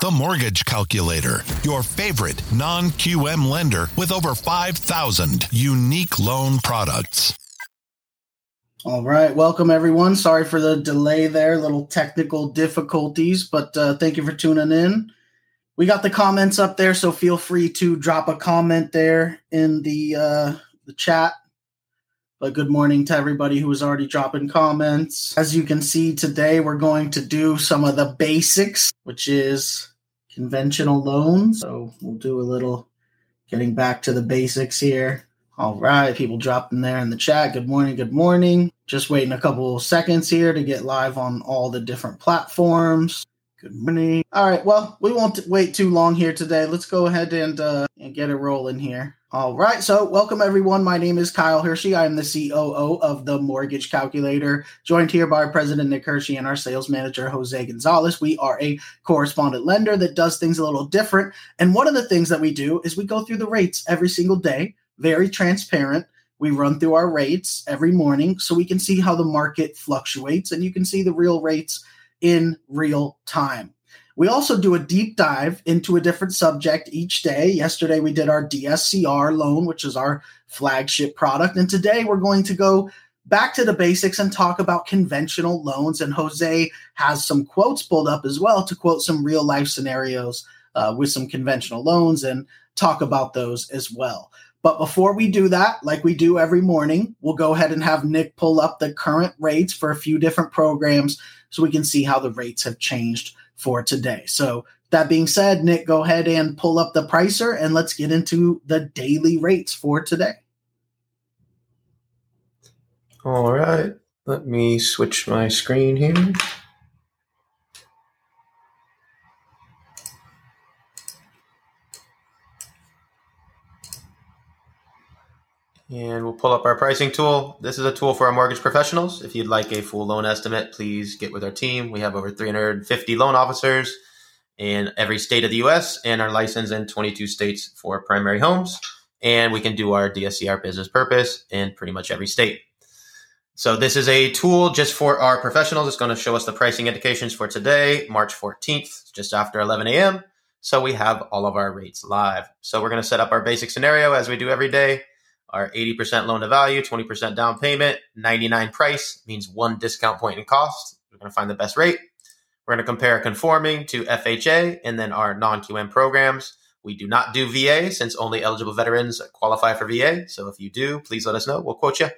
The Mortgage Calculator, your favorite non QM lender with over 5,000 unique loan products. All right, welcome everyone. Sorry for the delay there, little technical difficulties, but uh, thank you for tuning in. We got the comments up there, so feel free to drop a comment there in the uh, the chat. But good morning to everybody who is already dropping comments. As you can see today, we're going to do some of the basics, which is conventional loans. So we'll do a little getting back to the basics here. All right, people dropping there in the chat. Good morning, good morning. Just waiting a couple seconds here to get live on all the different platforms. Good morning. All right, well, we won't wait too long here today. Let's go ahead and, uh, and get it rolling here. All right, so welcome everyone. My name is Kyle Hiersche. I am the COO of the Mortgage Calculator, joined here by our president Nick Hiersche and our sales manager Jose Gonzalez. We are a correspondent lender that does things a little different. And one of the things that we do is we go through the rates every single day, very transparent. We run through our rates every morning so we can see how the market fluctuates and you can see the real rates in real time. We also do a deep dive into a different subject each day. Yesterday, we did our DSCR loan, which is our flagship product. And today, we're going to go back to the basics and talk about conventional loans. And Jose has some quotes pulled up as well to quote some real life scenarios uh, with some conventional loans and talk about those as well. But before we do that, like we do every morning, we'll go ahead and have Nick pull up the current rates for a few different programs so we can see how the rates have changed for today. So, that being said, Nick, go ahead and pull up the pricer and let's get into the daily rates for today. All right. Let me switch my screen here. And we'll pull up our pricing tool. This is a tool for our mortgage professionals. If you'd like a full loan estimate, please get with our team. We have over 350 loan officers in every state of the US and are licensed in 22 states for primary homes. And we can do our DSCR business purpose in pretty much every state. So this is a tool just for our professionals. It's going to show us the pricing indications for today, March 14th, just after 11 a.m. So we have all of our rates live. So we're going to set up our basic scenario as we do every day our 80% loan to value, 20% down payment, 99 price means one discount point in cost. We're going to find the best rate. We're going to compare conforming to FHA and then our non QM programs. We do not do VA since only eligible veterans qualify for VA. So if you do, please let us know. We'll quote you.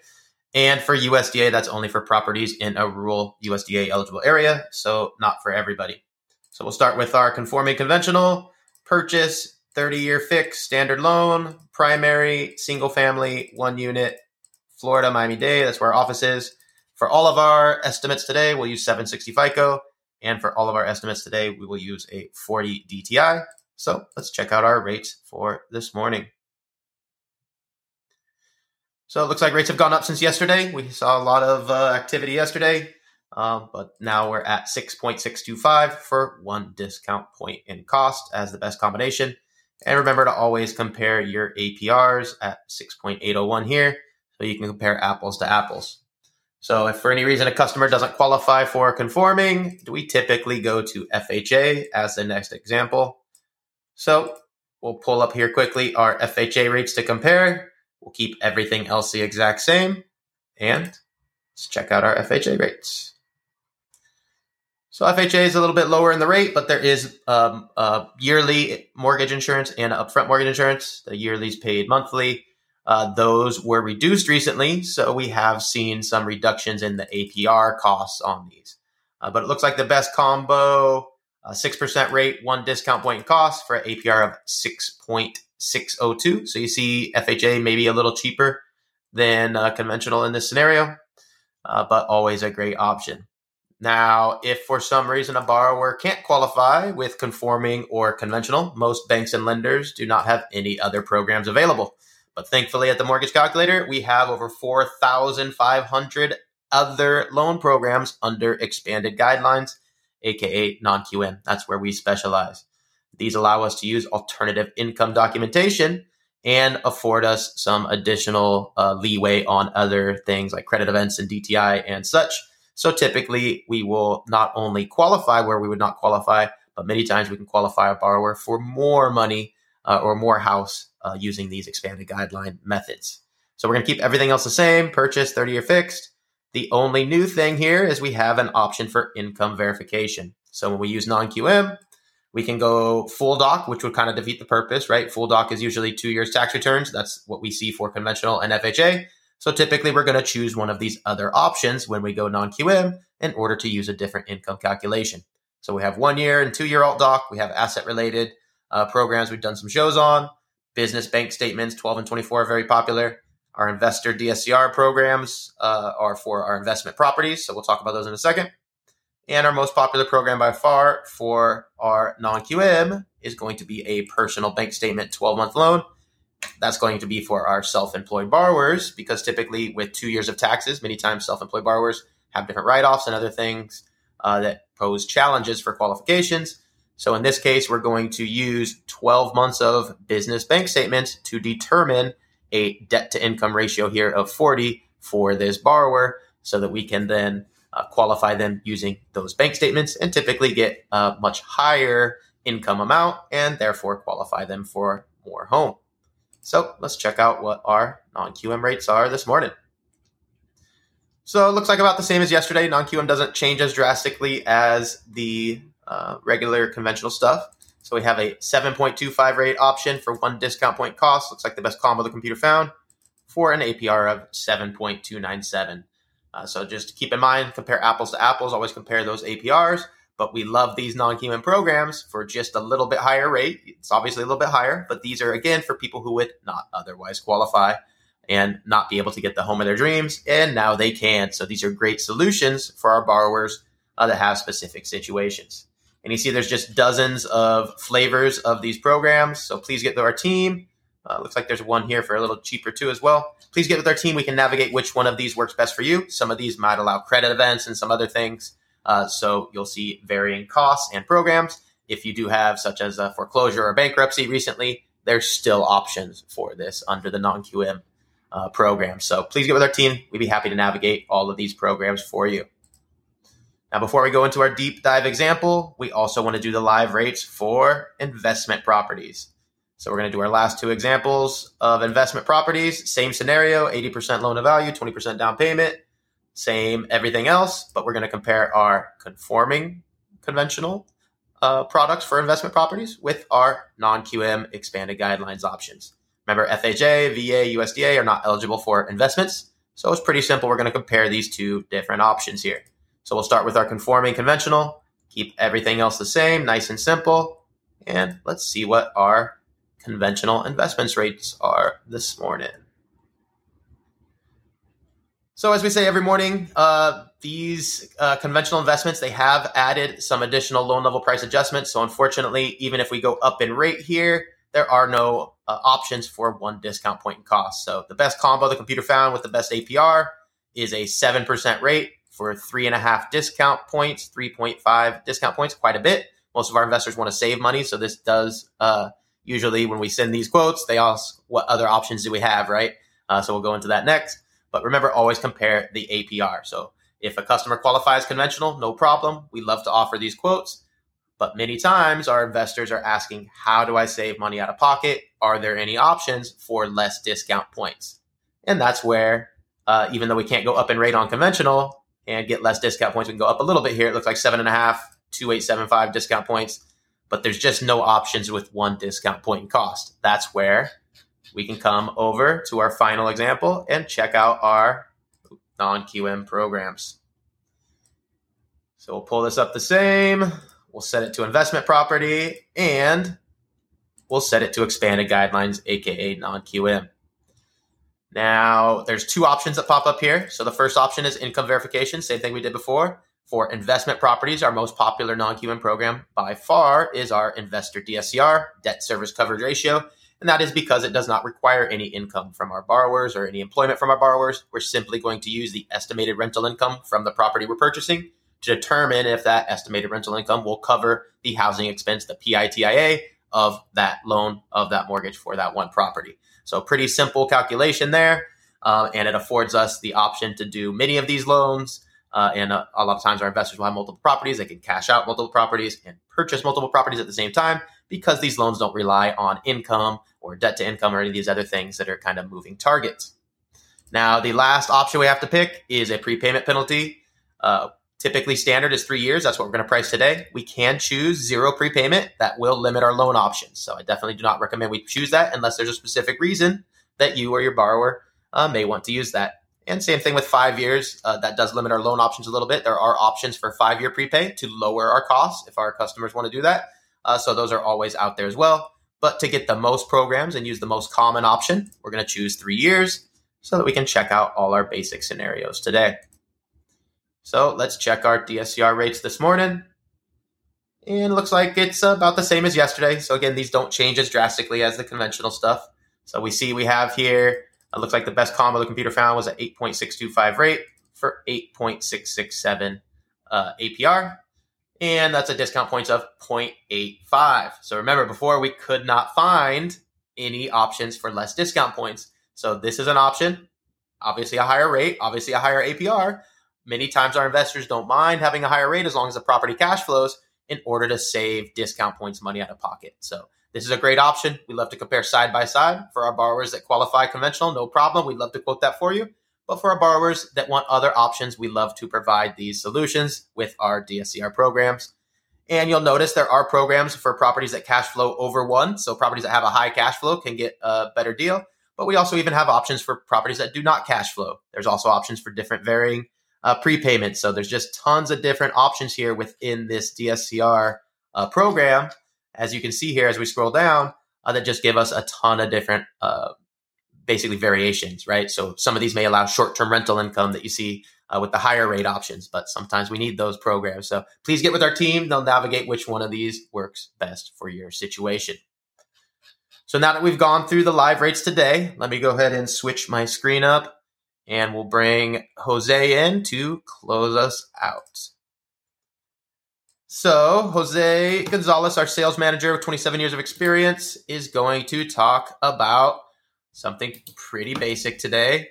And for USDA, that's only for properties in a rural USDA eligible area. So not for everybody. So we'll start with our conforming conventional purchase 30 year fixed standard loan, primary, single family, one unit, Florida, Miami Dade. That's where our office is. For all of our estimates today, we'll use 760 FICO. And for all of our estimates today, we will use a 40 DTI. So let's check out our rates for this morning. So it looks like rates have gone up since yesterday. We saw a lot of uh, activity yesterday, uh, but now we're at 6.625 for one discount point in cost as the best combination. And remember to always compare your APRs at 6.801 here so you can compare apples to apples. So if for any reason a customer doesn't qualify for conforming, we typically go to FHA as the next example. So we'll pull up here quickly our FHA rates to compare. We'll keep everything else the exact same. And let's check out our FHA rates. So FHA is a little bit lower in the rate, but there is um, yearly mortgage insurance and upfront mortgage insurance. The yearly is paid monthly. Uh, those were reduced recently, so we have seen some reductions in the APR costs on these. Uh, but it looks like the best combo, uh, six percent rate, one discount point in cost for an APR of six point six oh two. So you see FHA maybe a little cheaper than uh, conventional in this scenario, uh, but always a great option. Now, if for some reason a borrower can't qualify with conforming or conventional, most banks and lenders do not have any other programs available. But thankfully, at the Mortgage Calculator, we have over 4,500 other loan programs under expanded guidelines, aka non QM. That's where we specialize. These allow us to use alternative income documentation and afford us some additional uh, leeway on other things like credit events and DTI and such so typically we will not only qualify where we would not qualify, but many times we can qualify a borrower for more money uh, or more house uh, using these expanded guideline methods. So we're going to keep everything else the same purchase, 30 year fixed. The only new thing here is we have an option for income verification. So when we use non QM, we can go full doc, which would kind of defeat the purpose, right? Full doc is usually two years tax returns. That's what we see for conventional and FHA. So typically we're going to choose one of these other options when we go non QM in order to use a different income calculation. So we have one year and two year alt doc. We have asset related uh, programs we've done some shows on. Business bank statements, 12 and 24 are very popular. Our investor DSCR programs uh, are for our investment properties. So we'll talk about those in a second. And our most popular program by far for our non QM is going to be a personal bank statement 12 month loan. That's going to be for our self employed borrowers because typically, with two years of taxes, many times self employed borrowers have different write offs and other things uh, that pose challenges for qualifications. So in this case, we're going to use 12 months of business bank statements to determine a debt to income ratio here of 40 for this borrower so that we can then uh, qualify them using those bank statements and typically get a much higher income amount and therefore qualify them for more home. So let's check out what our non QM rates are this morning. So it looks like about the same as yesterday. Non QM doesn't change as drastically as the uh, regular conventional stuff. So we have a 7.25 rate option for one discount point cost. Looks like the best combo the computer found for an APR of 7.297. Uh, so just keep in mind, compare apples to apples. Always compare those APRs. But we love these non-QM programs for just a little bit higher rate. It's obviously a little bit higher, but these are again for people who would not otherwise qualify and not be able to get the home of their dreams. And now they can. So these are great solutions for our borrowers uh, that have specific situations. And you see there's just dozens of flavors of these programs. So please get with our team. Uh, looks like there's one here for a little cheaper too as well. Please get with our team. We can navigate which one of these works best for you. Some of these might allow credit events and some other things. Uh, so you'll see varying costs and programs. If you do have such as a foreclosure or bankruptcy recently, there's still options for this under the non-QM uh, program. So please get with our team. We'd be happy to navigate all of these programs for you. Now, before we go into our deep dive example, we also want to do the live rates for investment properties. So we're going to do our last two examples of investment properties. Same scenario, 80% loan to value, 20% down payment, same everything else, but we're going to compare our conforming conventional uh, products for investment properties with our non-QM expanded guidelines options. Remember, FHA, VA, USDA are not eligible for investments. So it's pretty simple. We're going to compare these two different options here. So we'll start with our conforming conventional, keep everything else the same, nice and simple. And let's see what our conventional investments rates are this morning. So as we say every morning, uh, these uh, conventional investments they have added some additional loan level price adjustments. So unfortunately, even if we go up in rate here, there are no uh, options for one discount point in cost. So the best combo the computer found with the best APR is a seven percent rate for three and a half discount points, 3.5 discount points, quite a bit. Most of our investors want to save money. So this does, uh, usually when we send these quotes, they ask what other options do we have, right? Uh, so we'll go into that next. But remember, always compare the APR. So if a customer qualifies conventional, no problem. We love to offer these quotes. But many times our investors are asking, how do I save money out of pocket? Are there any options for less discount points? And that's where, uh, even though we can't go up in rate on conventional, and get less discount points. We can go up a little bit here. It looks like seven and a half, two eight seven five discount points, but there's just no options with one discount point in cost. That's where we can come over to our final example and check out our non QM programs. So we'll pull this up the same. We'll set it to investment property and we'll set it to expanded guidelines, aka non QM. Now, there's two options that pop up here. So the first option is income verification, same thing we did before. For investment properties, our most popular non-QM program by far is our investor DSCR, debt service coverage ratio. And that is because it does not require any income from our borrowers or any employment from our borrowers. We're simply going to use the estimated rental income from the property we're purchasing to determine if that estimated rental income will cover the housing expense, the PITIA of that loan, of that mortgage for that one property. So pretty simple calculation there. Uh, and it affords us the option to do many of these loans Uh, and uh, a lot of times our investors will have multiple properties. They can cash out multiple properties and purchase multiple properties at the same time because these loans don't rely on income or debt to income or any of these other things that are kind of moving targets. Now, the last option we have to pick is a prepayment penalty. Uh, typically, standard is three years. That's what we're going to price today. We can choose zero prepayment. That will limit our loan options. So, I definitely do not recommend we choose that unless there's a specific reason that you or your borrower uh, may want to use that. And same thing with five years. Uh, that does limit our loan options a little bit. There are options for five year prepay to lower our costs if our customers want to do that. Uh, so those are always out there as well. But to get the most programs and use the most common option, we're going to choose three years so that we can check out all our basic scenarios today. So let's check our DSCR rates this morning. And looks like it's about the same as yesterday. So again, these don't change as drastically as the conventional stuff. So we see we have here it looks like the best combo the computer found was at 8.625 rate for 8.667 uh, APR. And that's a discount points of 0.85. So remember, before we could not find any options for less discount points. So this is an option, obviously a higher rate, obviously a higher APR. Many times our investors don't mind having a higher rate as long as the property cash flows in order to save discount points money out of pocket. So this is a great option. We love to compare side by side for our borrowers that qualify conventional, no problem. We'd love to quote that for you. But for our borrowers that want other options, we love to provide these solutions with our DSCR programs. And you'll notice there are programs for properties that cash flow over one. So properties that have a high cash flow can get a better deal. But we also even have options for properties that do not cash flow. There's also options for different varying uh, prepayments. So there's just tons of different options here within this DSCR uh, program as you can see here as we scroll down, uh, that just give us a ton of different, uh, basically variations, right? So some of these may allow short-term rental income that you see uh, with the higher rate options, but sometimes we need those programs. So please get with our team; they'll navigate which one of these works best for your situation. So now that we've gone through the live rates today, let me go ahead and switch my screen up, and we'll bring Jose in to close us out. So, Jose Gonzalez, our sales manager with 27 years of experience, is going to talk about something pretty basic today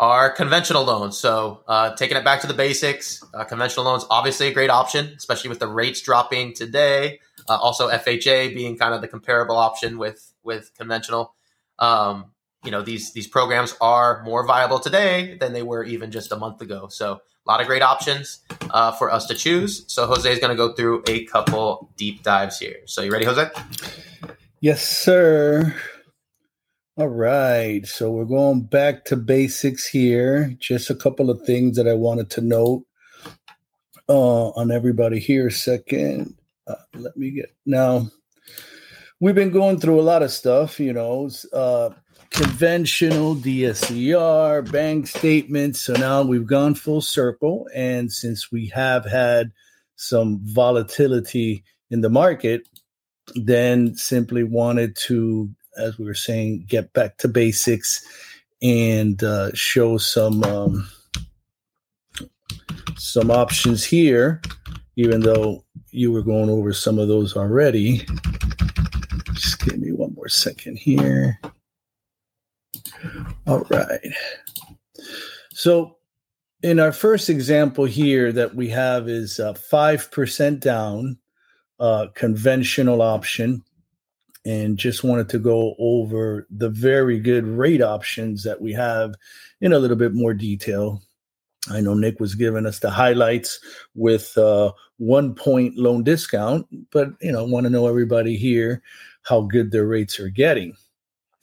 our conventional loans. So, uh, taking it back to the basics, uh, conventional loans, obviously a great option, especially with the rates dropping today. Uh, also, FHA being kind of the comparable option with, with conventional. Um, you know, these, these programs are more viable today than they were even just a month ago. So, a lot of great options uh, for us to choose. So Jose is going to go through a couple deep dives here. So you ready, Jose? Yes, sir. All right. So we're going back to basics here. Just a couple of things that I wanted to note uh, on everybody here. Second, uh, let me get now. We've been going through a lot of stuff, you know. Uh, conventional DSCR, bank statements. So now we've gone full circle. And since we have had some volatility in the market, then simply wanted to, as we were saying, get back to basics and uh, show some um, some options here, even though you were going over some of those already. Just give me one more second here. All right. So, in our first example here that we have is a 5% down, uh, conventional option. And just wanted to go over the very good rate options that we have in a little bit more detail. I know Nick was giving us the highlights with uh, one point loan discount, but you know, want to know everybody here how good their rates are getting.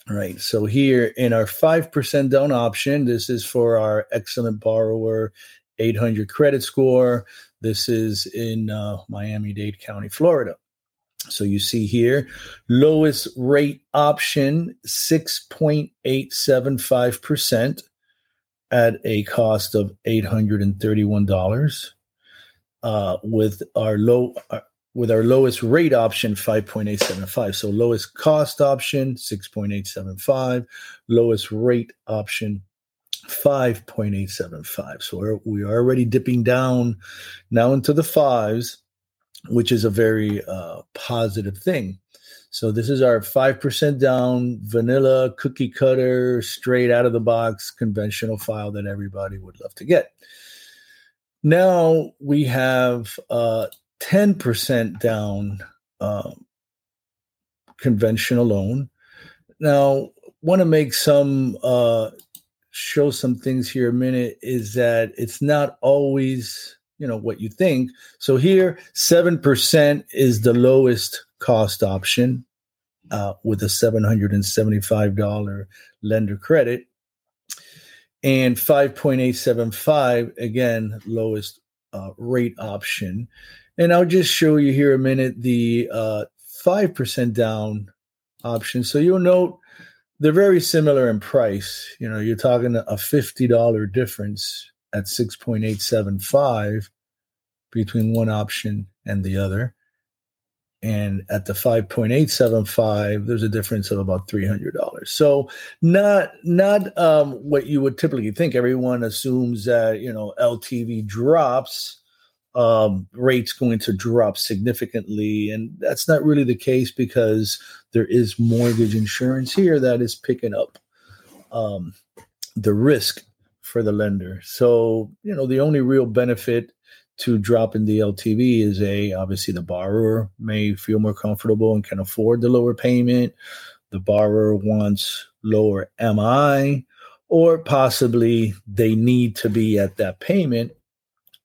Right. So here in our 5% down option, this is for our excellent borrower 800 credit score. This is in uh, Miami Dade County, Florida. So you see here, lowest rate option 6.875% at a cost of $831. Uh, with our low uh, with our lowest rate option 5.875 so lowest cost option 6.875 lowest rate option 5.875 so we're, we are already dipping down now into the fives which is a very uh, positive thing so this is our 5% down vanilla cookie cutter straight out of the box conventional file that everybody would love to get Now we have uh, 10% down uh, conventional loan. Now, want to make some uh, show some things here a minute is that it's not always you know what you think. So here, seven percent is the lowest cost option uh, with a seven hundred and seventy-five dollar lender credit, and five point eight seven five again lowest uh, rate option. And I'll just show you here a minute the uh, five percent down option. So you'll note they're very similar in price. You know, you're talking a fifty dollar difference at 6.875 between one option and the other. And at the 5.875, there's a difference of about $300. So not not um, what you would typically think. Everyone assumes that, you know, LTV drops, um, rates going to drop significantly. And that's not really the case because there is mortgage insurance here that is picking up um, the risk for the lender. So, you know, the only real benefit to drop in the LTV is a obviously the borrower may feel more comfortable and can afford the lower payment. The borrower wants lower MI, or possibly they need to be at that payment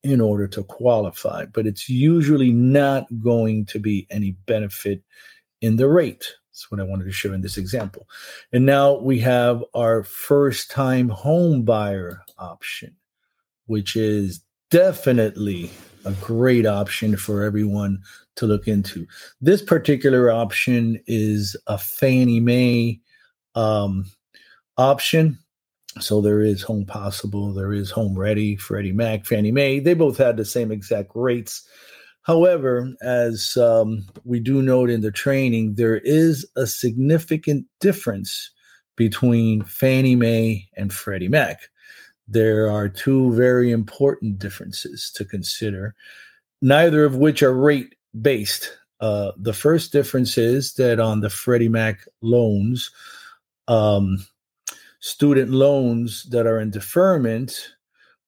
in order to qualify. But it's usually not going to be any benefit in the rate. That's what I wanted to show in this example. And now we have our first time home buyer option, which is definitely a great option for everyone to look into. This particular option is a Fannie Mae um, option. So there is Home Possible, there is Home Ready, Freddie Mac, Fannie Mae. They both had the same exact rates. However, as um, we do note in the training, there is a significant difference between Fannie Mae and Freddie Mac. There are two very important differences to consider, neither of which are rate based. Uh, the first difference is that on the Freddie Mac loans, um, student loans that are in deferment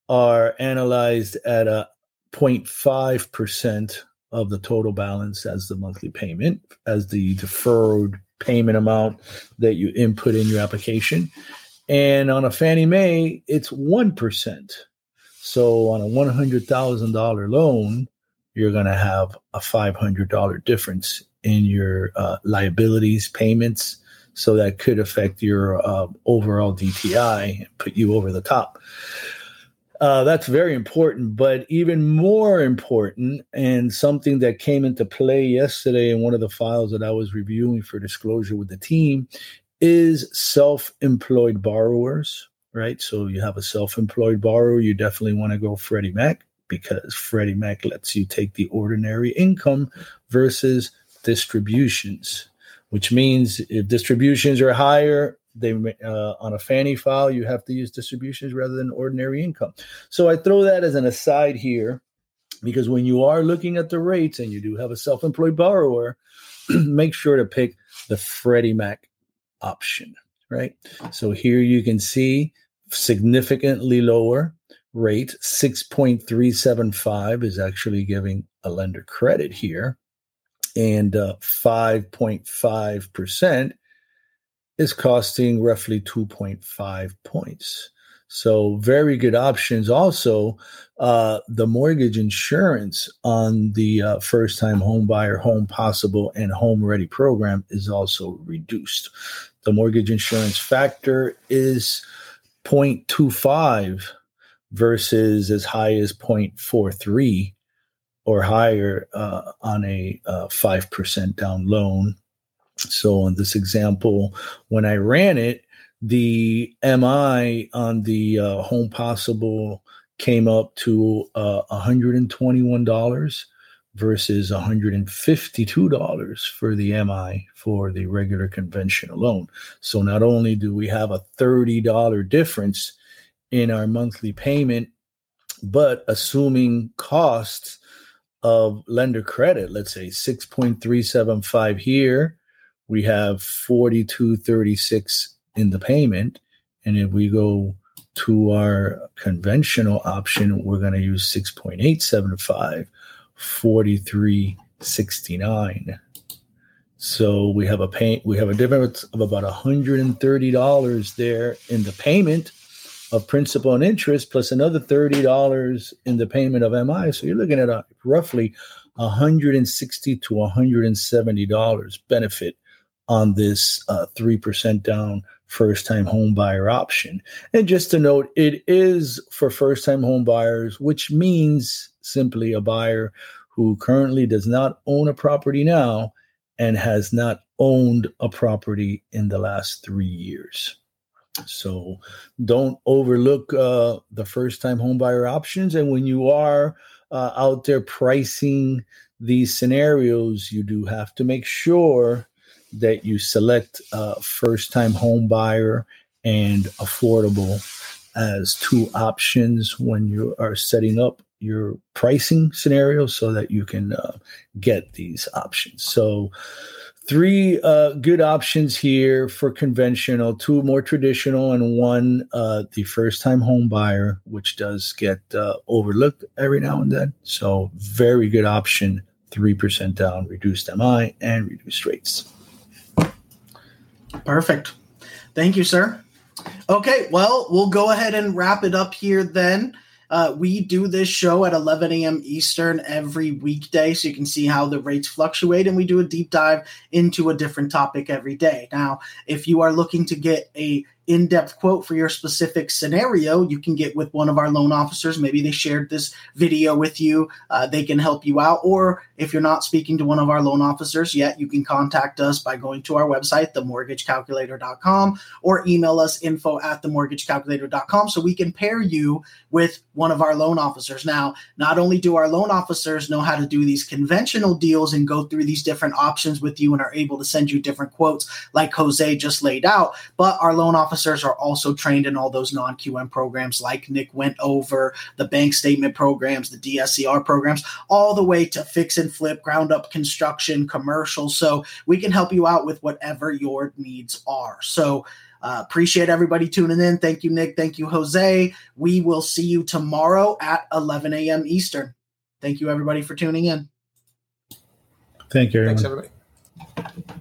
are analyzed at a 0.5% of the total balance as the monthly payment, as the deferred payment amount that you input in your application. And on a Fannie Mae, it's 1%. So on a $100,000 loan, you're going to have a $500 difference in your uh, liabilities payments. So that could affect your uh, overall DTI and put you over the top. Uh, that's very important. But even more important, and something that came into play yesterday in one of the files that I was reviewing for disclosure with the team, is self employed borrowers, right? So you have a self employed borrower, you definitely want to go Freddie Mac because Freddie Mac lets you take the ordinary income versus distributions, which means if distributions are higher, they uh, on a Fannie file you have to use distributions rather than ordinary income. So I throw that as an aside here because when you are looking at the rates and you do have a self-employed borrower, make sure to pick the Freddie Mac option, right? So here you can see significantly lower rate 6.375 is actually giving a lender credit here and uh, 5.5% is costing roughly 2.5 points. So, very good options. Also, uh, the mortgage insurance on the uh, first time home buyer, home possible, and home ready program is also reduced. The mortgage insurance factor is 0.25 versus as high as 0.43 or higher uh, on a uh, 5% down loan so in this example, when I ran it, the MI on the uh, Home Possible came up to uh, $121 versus $152 for the MI for the regular conventional loan. So not only do we have a $30 difference in our monthly payment, but assuming costs of lender credit, let's say 6.375 here we have 4236 in the payment and if we go to our conventional option, we're going to use 6.875, 43.69. So we have a pay, we have a difference of about $130 there in the payment of principal and interest, plus another $30 in the payment of MI. So you're looking at a roughly 160 to $170 benefit on this uh, 3% down first time home buyer option. And just to note, it is for first time home buyers, which means simply a buyer who currently does not own a property now and has not owned a property in the last three years. So don't overlook uh, the first time home buyer options. And when you are uh, out there pricing these scenarios, you do have to make sure that you select first time home buyer and affordable as two options when you are setting up your pricing scenario so that you can uh, get these options. So, three uh, good options here for conventional, two more traditional, and one uh, the first time home buyer, which does get uh, overlooked every now and then. So, very good option 3% down, reduced MI, and reduced rates. Perfect. Thank you, sir. Okay, well, we'll go ahead and wrap it up here then. Uh, we do this show at 11 a.m. Eastern every weekday, so you can see how the rates fluctuate, and we do a deep dive into a different topic every day. Now, if you are looking to get a in-depth quote for your specific scenario you can get with one of our loan officers. Maybe they shared this video with you uh, they can help you out. Or if you're not speaking to one of our loan officers yet you can contact us by going to our website themortgagecalculator.com or email us info at themortgagecalculator.com so we can pair you with one of our loan officers. Now not only do our loan officers know how to do these conventional deals and go through these different options with you and are able to send you different quotes like jose just laid out but our loan officers officers are also trained in all those non QM programs, like Nick went over the bank statement programs, the DSCR programs, all the way to fix and flip, ground up construction, commercial. So we can help you out with whatever your needs are. So, uh, appreciate everybody tuning in. Thank you, Nick. Thank you, Jose. We will see you tomorrow at 11 a.m. Eastern. Thank you, everybody, for tuning in. Thank you. Everyone. Thanks, everybody.